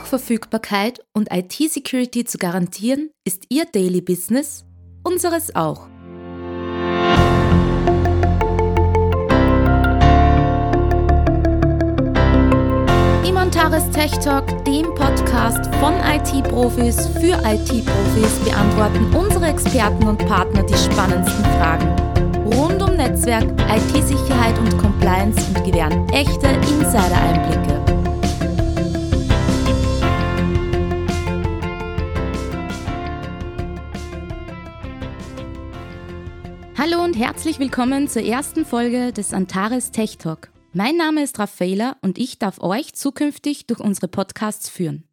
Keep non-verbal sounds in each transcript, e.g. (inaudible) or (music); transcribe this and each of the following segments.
Hochverfügbarkeit und IT-Security zu garantieren, ist Ihr Daily Business, unseres auch. Im Antares Tech Talk, dem Podcast von IT-Profis für IT-Profis, beantworten unsere Experten und Partner die spannendsten Fragen rund um Netzwerk, IT-Sicherheit und Compliance und gewähren echte Insider-Einblicke. Hallo und herzlich willkommen zur ersten Folge des Antares Tech Talk. Mein Name ist Raffaela und ich darf euch zukünftig durch unsere Podcasts führen.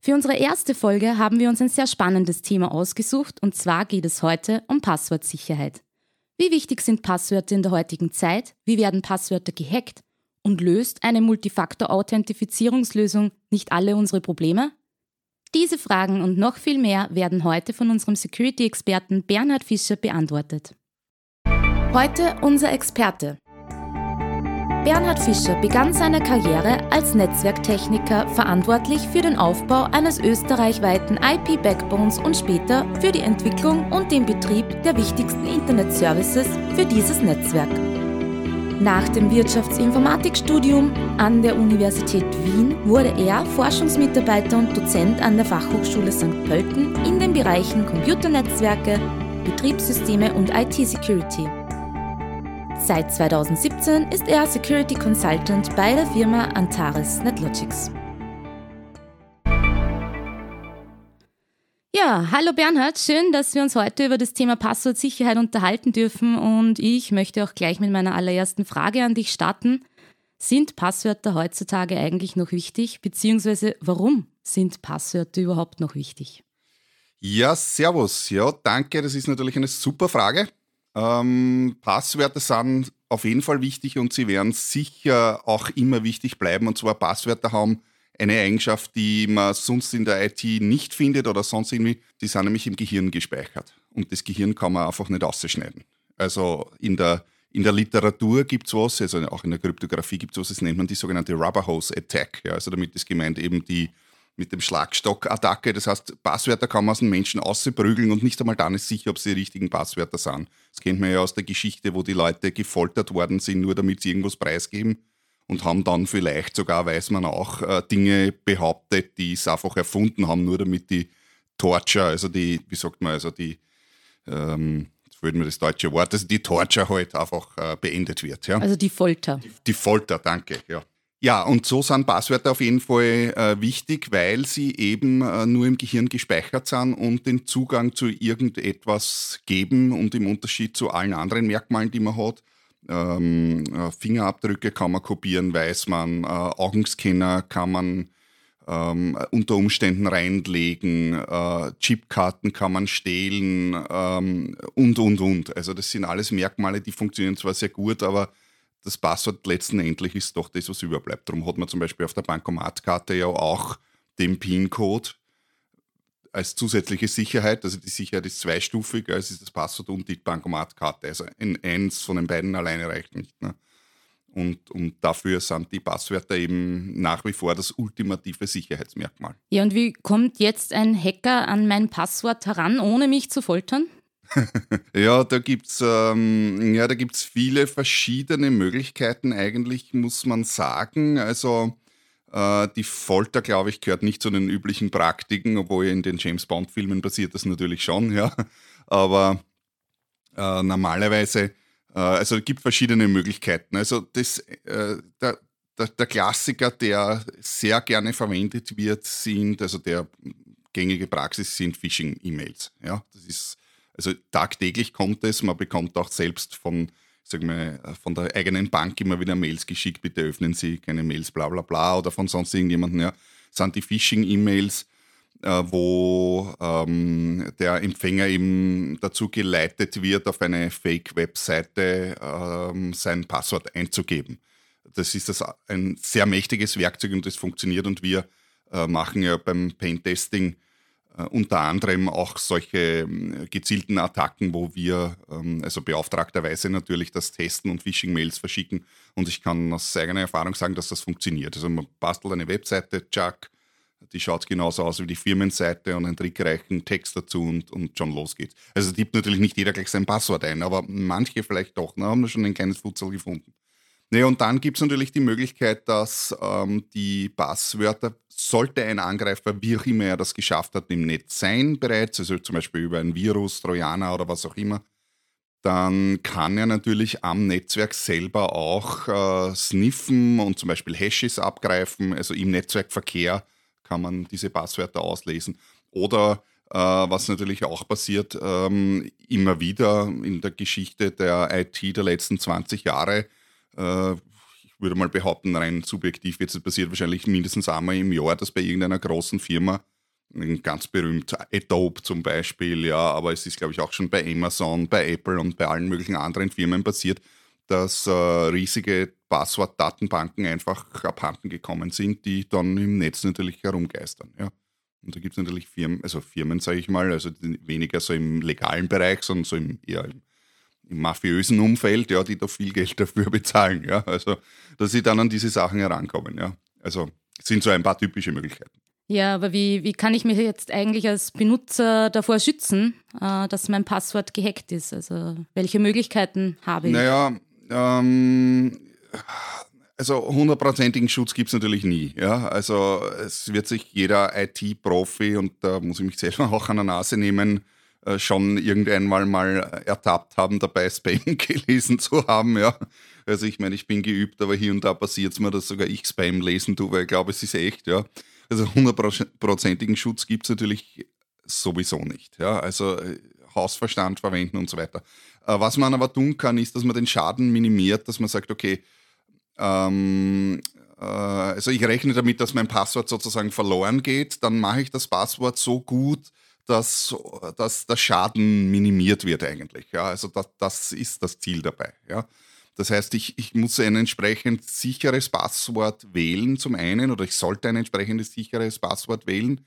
Für unsere erste Folge haben wir uns ein sehr spannendes Thema ausgesucht und zwar geht es heute um Passwortsicherheit. Wie wichtig sind Passwörter in der heutigen Zeit? Wie werden Passwörter gehackt? Und löst eine Multifaktor-Authentifizierungslösung nicht alle unsere Probleme? Diese Fragen und noch viel mehr werden heute von unserem Security-Experten Bernhard Fischer beantwortet. Heute unser Experte. Bernhard Fischer begann seine Karriere als Netzwerktechniker verantwortlich für den Aufbau eines österreichweiten IP-Backbones und später für die Entwicklung und den Betrieb der wichtigsten Internet-Services für dieses Netzwerk. Nach dem Wirtschaftsinformatikstudium an der Universität Wien wurde er Forschungsmitarbeiter und Dozent an der Fachhochschule St. Pölten in den Bereichen Computernetzwerke, Betriebssysteme und IT-Security. Seit 2017 ist er Security Consultant bei der Firma Antares NetLogics. Ja, hallo Bernhard, schön, dass wir uns heute über das Thema Passwortsicherheit unterhalten dürfen und ich möchte auch gleich mit meiner allerersten Frage an dich starten. Sind Passwörter heutzutage eigentlich noch wichtig, beziehungsweise warum sind Passwörter überhaupt noch wichtig? Ja, servus. Ja, danke. Das ist natürlich eine super Frage. Ähm, Passwörter sind auf jeden Fall wichtig und sie werden sicher auch immer wichtig bleiben. Und zwar Passwörter haben eine Eigenschaft, die man sonst in der IT nicht findet oder sonst irgendwie. Die sind nämlich im Gehirn gespeichert. Und das Gehirn kann man einfach nicht ausschneiden. Also in der, in der Literatur gibt es was, also auch in der Kryptographie gibt es was, das nennt man die sogenannte Rubber Hose Attack. Ja, also damit ist gemeint eben die mit dem Schlagstock-Attacke. Das heißt, Passwörter kann man aus den Menschen ausprügeln und nicht einmal dann ist sicher, ob sie die richtigen Passwörter sind. Das kennt man ja aus der Geschichte, wo die Leute gefoltert worden sind, nur damit sie irgendwas preisgeben und haben dann vielleicht sogar, weiß man auch, äh, Dinge behauptet, die es einfach erfunden haben, nur damit die Torture, also die, wie sagt man, also die, ähm, fällt mir das deutsche Wort, also die Torture halt einfach äh, beendet wird. Ja? Also die Folter. Die, die Folter, danke, ja. Ja, und so sind Passwörter auf jeden Fall äh, wichtig, weil sie eben äh, nur im Gehirn gespeichert sind und den Zugang zu irgendetwas geben und im Unterschied zu allen anderen Merkmalen, die man hat. Ähm, äh, Fingerabdrücke kann man kopieren, weiß man, äh, Augenscanner kann man ähm, unter Umständen reinlegen, äh, Chipkarten kann man stehlen ähm, und, und, und. Also das sind alles Merkmale, die funktionieren zwar sehr gut, aber das Passwort letztendlich ist doch das, was überbleibt. Darum hat man zum Beispiel auf der Bankomatkarte ja auch den PIN-Code als zusätzliche Sicherheit. Also die Sicherheit ist zweistufig, also ist das Passwort und die Bankomatkarte. Also ein eins von den beiden alleine reicht nicht. Ne? Und, und dafür sind die Passwörter eben nach wie vor das ultimative Sicherheitsmerkmal. Ja, und wie kommt jetzt ein Hacker an mein Passwort heran, ohne mich zu foltern? (laughs) ja, da gibt es ähm, ja, viele verschiedene Möglichkeiten, eigentlich muss man sagen. Also äh, die Folter, glaube ich, gehört nicht zu den üblichen Praktiken, obwohl in den James Bond-Filmen passiert das natürlich schon, (laughs) ja. Aber äh, normalerweise, äh, also es gibt verschiedene Möglichkeiten. Also das, äh, der, der, der Klassiker, der sehr gerne verwendet wird, sind, also der gängige Praxis sind Phishing-E-Mails. Ja, das ist also tagtäglich kommt es, man bekommt auch selbst von, sag mal, von der eigenen Bank immer wieder Mails geschickt, bitte öffnen Sie keine Mails, bla bla bla, oder von sonst irgendjemandem, ja, sind die Phishing-E-Mails, äh, wo ähm, der Empfänger eben dazu geleitet wird, auf eine Fake-Webseite ähm, sein Passwort einzugeben. Das ist das ein sehr mächtiges Werkzeug und das funktioniert. Und wir äh, machen ja beim Paint-Testing unter anderem auch solche ähm, gezielten Attacken, wo wir ähm, also beauftragterweise natürlich das Testen und Phishing-Mails verschicken. Und ich kann aus eigener Erfahrung sagen, dass das funktioniert. Also man bastelt eine Webseite, Chuck, Die schaut genauso aus wie die Firmenseite und einen trickreichen Text dazu und, und schon los geht's. Also tippt natürlich nicht jeder gleich sein Passwort ein, aber manche vielleicht doch. Da haben wir schon ein kleines Futzel gefunden. Naja, und dann gibt es natürlich die Möglichkeit, dass ähm, die Passwörter, sollte ein Angreifer, wie auch immer er das geschafft hat, im Netz sein bereits, also zum Beispiel über ein Virus, Trojaner oder was auch immer, dann kann er natürlich am Netzwerk selber auch äh, sniffen und zum Beispiel Hashes abgreifen. Also im Netzwerkverkehr kann man diese Passwörter auslesen. Oder äh, was natürlich auch passiert, ähm, immer wieder in der Geschichte der IT der letzten 20 Jahre, äh, ich würde mal behaupten, rein subjektiv jetzt passiert wahrscheinlich mindestens einmal im Jahr, dass bei irgendeiner großen Firma ganz berühmt Adobe zum Beispiel, ja, aber es ist, glaube ich, auch schon bei Amazon, bei Apple und bei allen möglichen anderen Firmen passiert, dass äh, riesige Passwortdatenbanken einfach abhanden gekommen sind, die dann im Netz natürlich herumgeistern, ja. Und da gibt es natürlich Firmen, also Firmen, sage ich mal, also weniger so im legalen Bereich, sondern so im, eher im, im, mafiösen Umfeld, ja, die da viel Geld dafür bezahlen, ja. Also, dass sie dann an diese Sachen herankommen, ja. Also, sind so ein paar typische Möglichkeiten. Ja, aber wie, wie kann ich mich jetzt eigentlich als Benutzer davor schützen, äh, dass mein Passwort gehackt ist? Also welche Möglichkeiten habe ich? Naja, ähm, also hundertprozentigen Schutz gibt es natürlich nie. Ja? Also es wird sich jeder IT-Profi, und da muss ich mich selber (laughs) auch an der Nase nehmen, schon irgendwann mal, mal ertappt haben, dabei Spam (laughs) gelesen zu haben. Ja? Also ich meine, ich bin geübt, aber hier und da passiert es mir, dass sogar ich Spam lesen tue, weil ich glaube, es ist echt. Ja? Also hundertprozentigen Schutz gibt es natürlich sowieso nicht. Ja? Also äh, Hausverstand verwenden und so weiter. Äh, was man aber tun kann, ist, dass man den Schaden minimiert, dass man sagt, okay, ähm, äh, also ich rechne damit, dass mein Passwort sozusagen verloren geht, dann mache ich das Passwort so gut, dass, dass der Schaden minimiert wird eigentlich. Ja? Also das, das ist das Ziel dabei. Ja? Das heißt, ich, ich muss ein entsprechend sicheres Passwort wählen zum einen oder ich sollte ein entsprechendes sicheres Passwort wählen,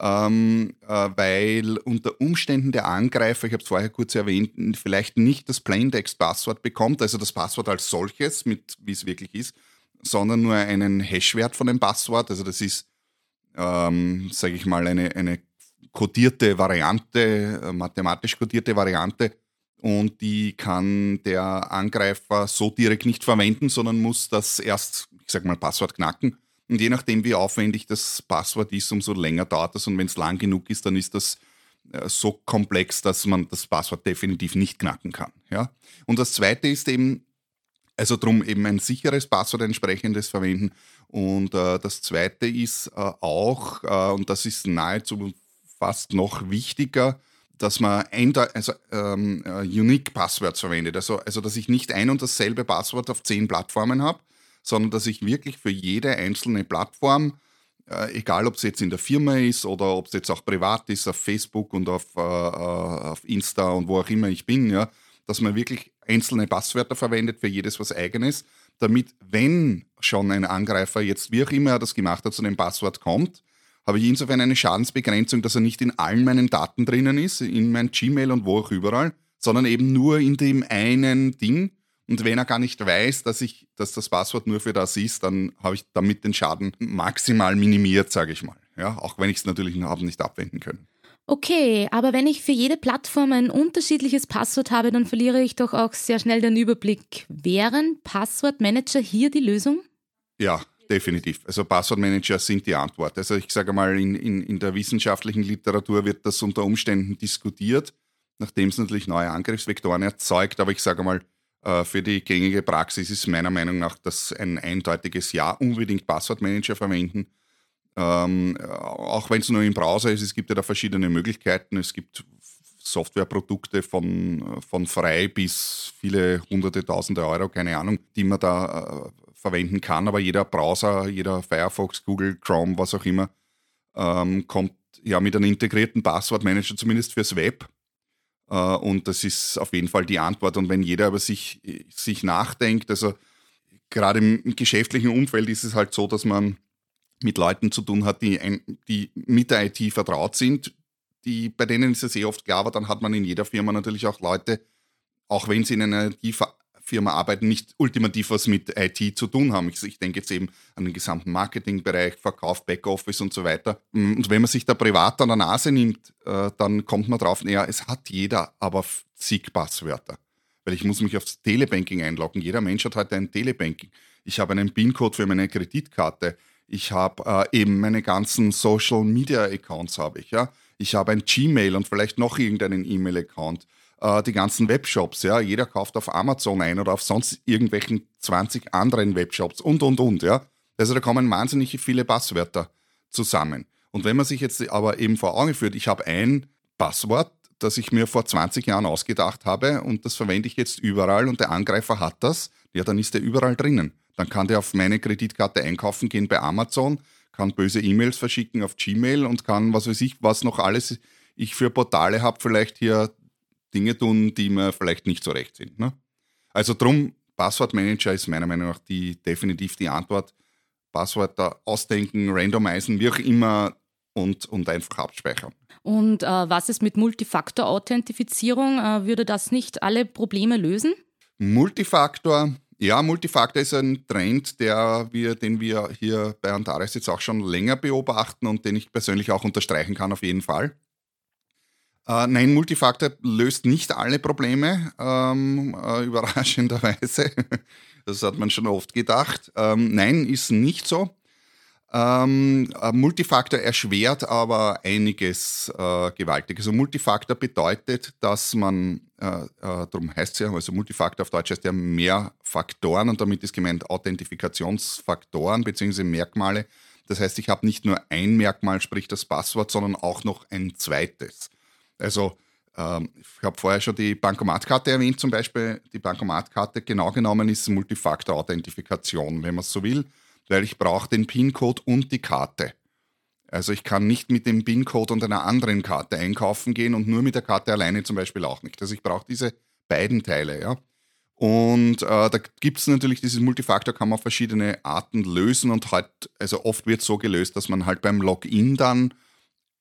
ähm, äh, weil unter Umständen der Angreifer, ich habe es vorher kurz erwähnt, vielleicht nicht das Plaintext-Passwort bekommt, also das Passwort als solches, mit wie es wirklich ist, sondern nur einen Hashwert von dem Passwort. Also das ist, ähm, sage ich mal, eine, eine kodierte Variante, äh, mathematisch kodierte Variante und die kann der Angreifer so direkt nicht verwenden, sondern muss das erst, ich sag mal, Passwort knacken. Und je nachdem, wie aufwendig das Passwort ist, umso länger dauert das. Und wenn es lang genug ist, dann ist das äh, so komplex, dass man das Passwort definitiv nicht knacken kann. Ja? Und das Zweite ist eben, also darum eben ein sicheres Passwort entsprechendes verwenden. Und äh, das Zweite ist äh, auch, äh, und das ist nahezu fast noch wichtiger, dass man ein, also, ähm, uh, Unique Passwords verwendet. Also, also, dass ich nicht ein und dasselbe Passwort auf zehn Plattformen habe, sondern dass ich wirklich für jede einzelne Plattform, äh, egal ob es jetzt in der Firma ist oder ob es jetzt auch privat ist, auf Facebook und auf, äh, äh, auf Insta und wo auch immer ich bin, ja, dass man wirklich einzelne Passwörter verwendet für jedes was eigenes, damit, wenn schon ein Angreifer jetzt, wie auch immer er das gemacht hat, zu dem Passwort kommt, habe ich insofern eine Schadensbegrenzung, dass er nicht in allen meinen Daten drinnen ist, in mein Gmail und wo auch überall, sondern eben nur in dem einen Ding. Und wenn er gar nicht weiß, dass, ich, dass das Passwort nur für das ist, dann habe ich damit den Schaden maximal minimiert, sage ich mal. Ja, auch wenn ich es natürlich habe nicht abwenden können. Okay, aber wenn ich für jede Plattform ein unterschiedliches Passwort habe, dann verliere ich doch auch sehr schnell den Überblick. Wären Passwortmanager hier die Lösung? Ja, Definitiv. Also Passwortmanager sind die Antwort. Also ich sage mal, in, in, in der wissenschaftlichen Literatur wird das unter Umständen diskutiert, nachdem es natürlich neue Angriffsvektoren erzeugt. Aber ich sage mal, äh, für die gängige Praxis ist meiner Meinung nach das ein eindeutiges Ja, unbedingt Passwortmanager verwenden. Ähm, auch wenn es nur im Browser ist, es gibt ja da verschiedene Möglichkeiten. Es gibt Softwareprodukte von, von frei bis viele hunderte, tausende Euro, keine Ahnung, die man da äh, verwenden kann, aber jeder Browser, jeder Firefox, Google, Chrome, was auch immer, ähm, kommt ja mit einem integrierten Passwortmanager zumindest fürs Web. Äh, und das ist auf jeden Fall die Antwort. Und wenn jeder über sich, sich nachdenkt, also gerade im geschäftlichen Umfeld ist es halt so, dass man mit Leuten zu tun hat, die, ein, die mit der IT vertraut sind. Die, bei denen ist es eh oft klar, aber dann hat man in jeder Firma natürlich auch Leute, auch wenn sie in einer IT Firma arbeiten, nicht ultimativ was mit IT zu tun haben. Ich, ich denke jetzt eben an den gesamten Marketingbereich, Verkauf, Backoffice und so weiter. Und wenn man sich da privat an der Nase nimmt, äh, dann kommt man drauf, naja, es hat jeder aber zig Passwörter. Weil ich muss mich aufs Telebanking einloggen. Jeder Mensch hat heute ein Telebanking. Ich habe einen PIN-Code für meine Kreditkarte. Ich habe äh, eben meine ganzen Social Media Accounts habe ich, ja. Ich habe ein Gmail und vielleicht noch irgendeinen E-Mail-Account äh, die ganzen Webshops. Ja? Jeder kauft auf Amazon ein oder auf sonst irgendwelchen 20 anderen Webshops und, und, und. Ja? Also da kommen wahnsinnig viele Passwörter zusammen. Und wenn man sich jetzt aber eben vor Augen führt, ich habe ein Passwort, das ich mir vor 20 Jahren ausgedacht habe und das verwende ich jetzt überall und der Angreifer hat das, ja, dann ist der überall drinnen. Dann kann der auf meine Kreditkarte einkaufen gehen bei Amazon, kann böse E-Mails verschicken auf Gmail und kann, was weiß ich, was noch alles ich für Portale habe, vielleicht hier Dinge tun, die mir vielleicht nicht so recht sind. Ne? Also drum, Passwortmanager ist meiner Meinung nach die, definitiv die Antwort. Passwörter ausdenken, randomisieren, wie auch immer und, und einfach abspeichern. Und äh, was ist mit Multifaktor-Authentifizierung? Äh, würde das nicht alle Probleme lösen? Multifaktor, ja, Multifaktor ist ein Trend, der wir, den wir hier bei Antares jetzt auch schon länger beobachten und den ich persönlich auch unterstreichen kann, auf jeden Fall. Äh, nein, Multifaktor löst nicht alle Probleme, ähm, äh, überraschenderweise. (laughs) das hat man schon oft gedacht. Ähm, nein, ist nicht so. Ähm, äh, Multifaktor erschwert aber einiges äh, gewaltig. Also Multifaktor bedeutet, dass man, äh, äh, darum heißt es ja, also Multifaktor auf Deutsch heißt ja mehr Faktoren und damit ist gemeint Authentifikationsfaktoren bzw. Merkmale. Das heißt, ich habe nicht nur ein Merkmal, sprich das Passwort, sondern auch noch ein zweites. Also ähm, ich habe vorher schon die Bankomatkarte erwähnt, zum Beispiel. Die Bankomatkarte genau genommen ist Multifaktor-Authentifikation, wenn man es so will, weil ich brauche den PIN-Code und die Karte. Also ich kann nicht mit dem PIN-Code und einer anderen Karte einkaufen gehen und nur mit der Karte alleine zum Beispiel auch nicht. Also ich brauche diese beiden Teile, ja. Und äh, da gibt es natürlich dieses Multifaktor, kann man auf verschiedene Arten lösen und halt, also oft wird es so gelöst, dass man halt beim Login dann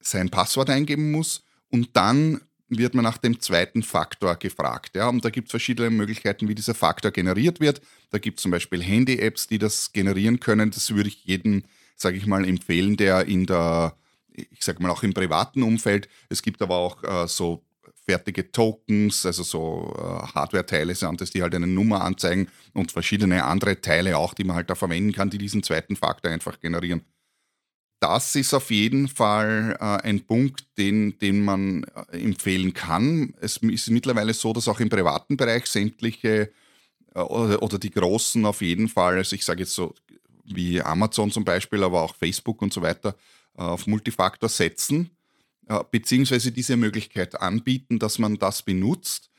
sein Passwort eingeben muss und dann wird man nach dem zweiten Faktor gefragt. Ja? Und da gibt es verschiedene Möglichkeiten, wie dieser Faktor generiert wird. Da gibt es zum Beispiel Handy-Apps, die das generieren können. Das würde ich jedem, sage ich mal, empfehlen, der in der, ich sage mal auch im privaten Umfeld, es gibt aber auch äh, so fertige Tokens, also so äh, Hardware-Teile die halt eine Nummer anzeigen und verschiedene andere Teile auch, die man halt da verwenden kann, die diesen zweiten Faktor einfach generieren das ist auf jeden Fall äh, ein Punkt, den, den man äh, empfehlen kann. Es ist mittlerweile so, dass auch im privaten Bereich sämtliche äh, oder, oder, die großen auf jeden Fall, also ich sage jetzt so wie Amazon zum Beispiel, aber auch Facebook und so weiter, äh, auf Multifaktor setzen, äh, beziehungsweise diese Möglichkeit anbieten, dass man das benutzt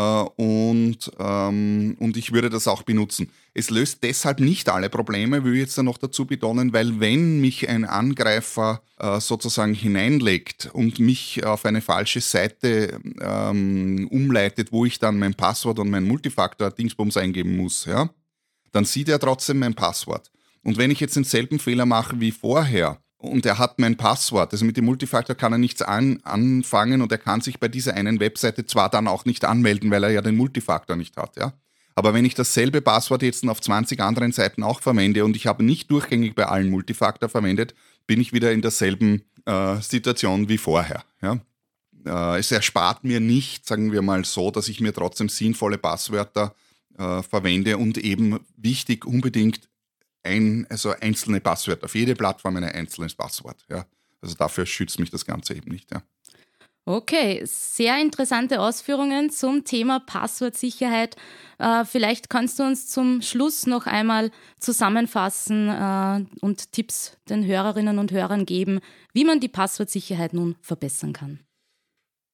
und, ähm, und ich würde das auch benutzen. Es löst deshalb nicht alle Probleme, will ich jetzt noch dazu betonen, weil wenn mich ein Angreifer äh, sozusagen hineinlegt und mich auf eine falsche Seite ähm, umleitet, wo ich dann mein Passwort und mein Multifaktor-Dingsbums eingeben muss, ja, dann sieht er trotzdem mein Passwort. Und wenn ich jetzt denselben Fehler mache wie vorher, und er hat mein Passwort. Also mit dem Multifaktor kann er nichts an, anfangen und er kann sich bei dieser einen Webseite zwar dann auch nicht anmelden, weil er ja den Multifaktor nicht hat, ja. Aber wenn ich dasselbe Passwort jetzt auf 20 anderen Seiten auch verwende und ich habe nicht durchgängig bei allen Multifaktor verwendet, bin ich wieder in derselben äh, Situation wie vorher. Ja? Äh, es erspart mir nicht, sagen wir mal so, dass ich mir trotzdem sinnvolle Passwörter äh, verwende und eben wichtig unbedingt ein, also einzelne Passwörter. Auf jede Plattform ein einzelnes Passwort. Ja. Also dafür schützt mich das Ganze eben nicht. Ja. Okay, sehr interessante Ausführungen zum Thema Passwortsicherheit. Äh, vielleicht kannst du uns zum Schluss noch einmal zusammenfassen äh, und Tipps den Hörerinnen und Hörern geben, wie man die Passwortsicherheit nun verbessern kann.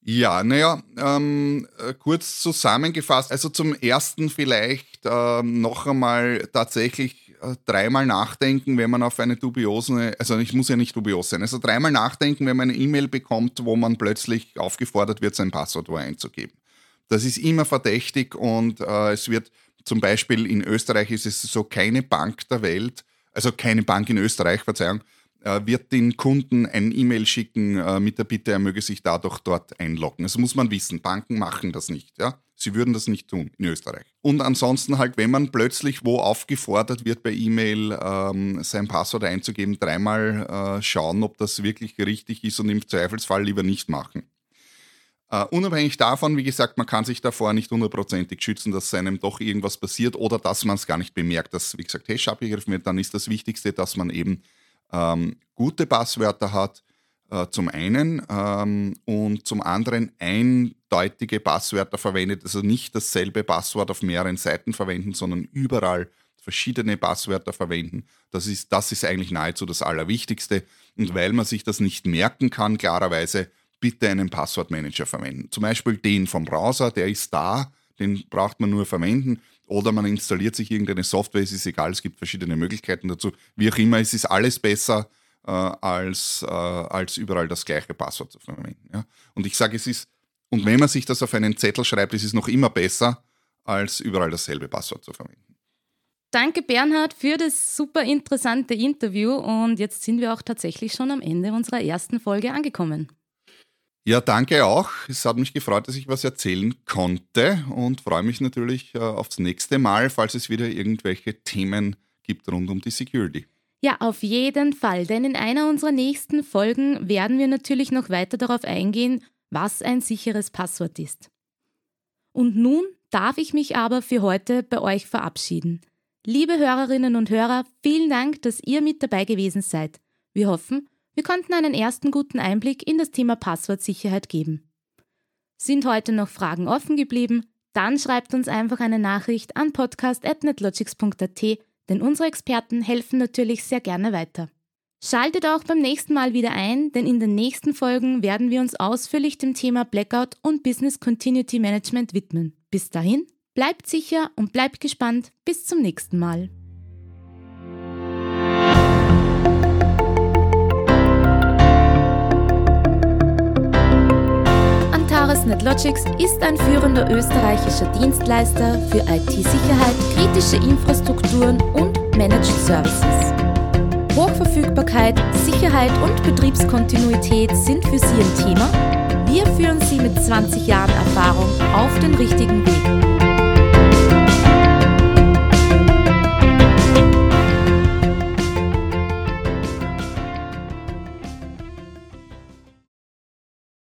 Ja, naja, ähm, äh, kurz zusammengefasst. Also zum ersten vielleicht ähm, noch einmal tatsächlich dreimal nachdenken, wenn man auf eine dubiose, also ich muss ja nicht dubios sein, also dreimal nachdenken, wenn man eine E-Mail bekommt, wo man plötzlich aufgefordert wird, sein Passwort einzugeben. Das ist immer verdächtig und äh, es wird zum Beispiel in Österreich ist es so, keine Bank der Welt, also keine Bank in Österreich, Verzeihung, äh, wird den Kunden ein E-Mail schicken äh, mit der Bitte, er möge sich dadurch dort einloggen. Das muss man wissen. Banken machen das nicht. Ja? Sie würden das nicht tun in Österreich. Und ansonsten halt, wenn man plötzlich wo aufgefordert wird per E-Mail, ähm, sein Passwort einzugeben, dreimal äh, schauen, ob das wirklich richtig ist und im Zweifelsfall lieber nicht machen. Uh, unabhängig davon, wie gesagt, man kann sich davor nicht hundertprozentig schützen, dass einem doch irgendwas passiert oder dass man es gar nicht bemerkt, dass, wie gesagt, Hash abgegriffen wird, dann ist das Wichtigste, dass man eben ähm, gute Passwörter hat, äh, zum einen ähm, und zum anderen eindeutige Passwörter verwendet, also nicht dasselbe Passwort auf mehreren Seiten verwenden, sondern überall verschiedene Passwörter verwenden. Das ist, das ist eigentlich nahezu das Allerwichtigste. Und weil man sich das nicht merken kann, klarerweise, bitte einen Passwortmanager verwenden. Zum Beispiel den vom Browser, der ist da, den braucht man nur verwenden. Oder man installiert sich irgendeine Software, es ist egal, es gibt verschiedene Möglichkeiten dazu. Wie auch immer, es ist alles besser, äh, als, äh, als überall das gleiche Passwort zu verwenden. Ja? Und ich sage, es ist, und wenn man sich das auf einen Zettel schreibt, ist es noch immer besser, als überall dasselbe Passwort zu verwenden. Danke, Bernhard, für das super interessante Interview. Und jetzt sind wir auch tatsächlich schon am Ende unserer ersten Folge angekommen. Ja, danke auch. Es hat mich gefreut, dass ich was erzählen konnte und freue mich natürlich äh, aufs nächste Mal, falls es wieder irgendwelche Themen gibt rund um die Security. Ja, auf jeden Fall, denn in einer unserer nächsten Folgen werden wir natürlich noch weiter darauf eingehen, was ein sicheres Passwort ist. Und nun darf ich mich aber für heute bei euch verabschieden. Liebe Hörerinnen und Hörer, vielen Dank, dass ihr mit dabei gewesen seid. Wir hoffen, wir konnten einen ersten guten Einblick in das Thema Passwortsicherheit geben. Sind heute noch Fragen offen geblieben? Dann schreibt uns einfach eine Nachricht an podcast.netlogics.at, denn unsere Experten helfen natürlich sehr gerne weiter. Schaltet auch beim nächsten Mal wieder ein, denn in den nächsten Folgen werden wir uns ausführlich dem Thema Blackout und Business Continuity Management widmen. Bis dahin, bleibt sicher und bleibt gespannt. Bis zum nächsten Mal. Antares NetLogics ist ein führender österreichischer Dienstleister für IT-Sicherheit, kritische Infrastrukturen und Managed Services. Hochverfügbarkeit, Sicherheit und Betriebskontinuität sind für Sie ein Thema. Wir führen Sie mit 20 Jahren Erfahrung auf den richtigen Weg.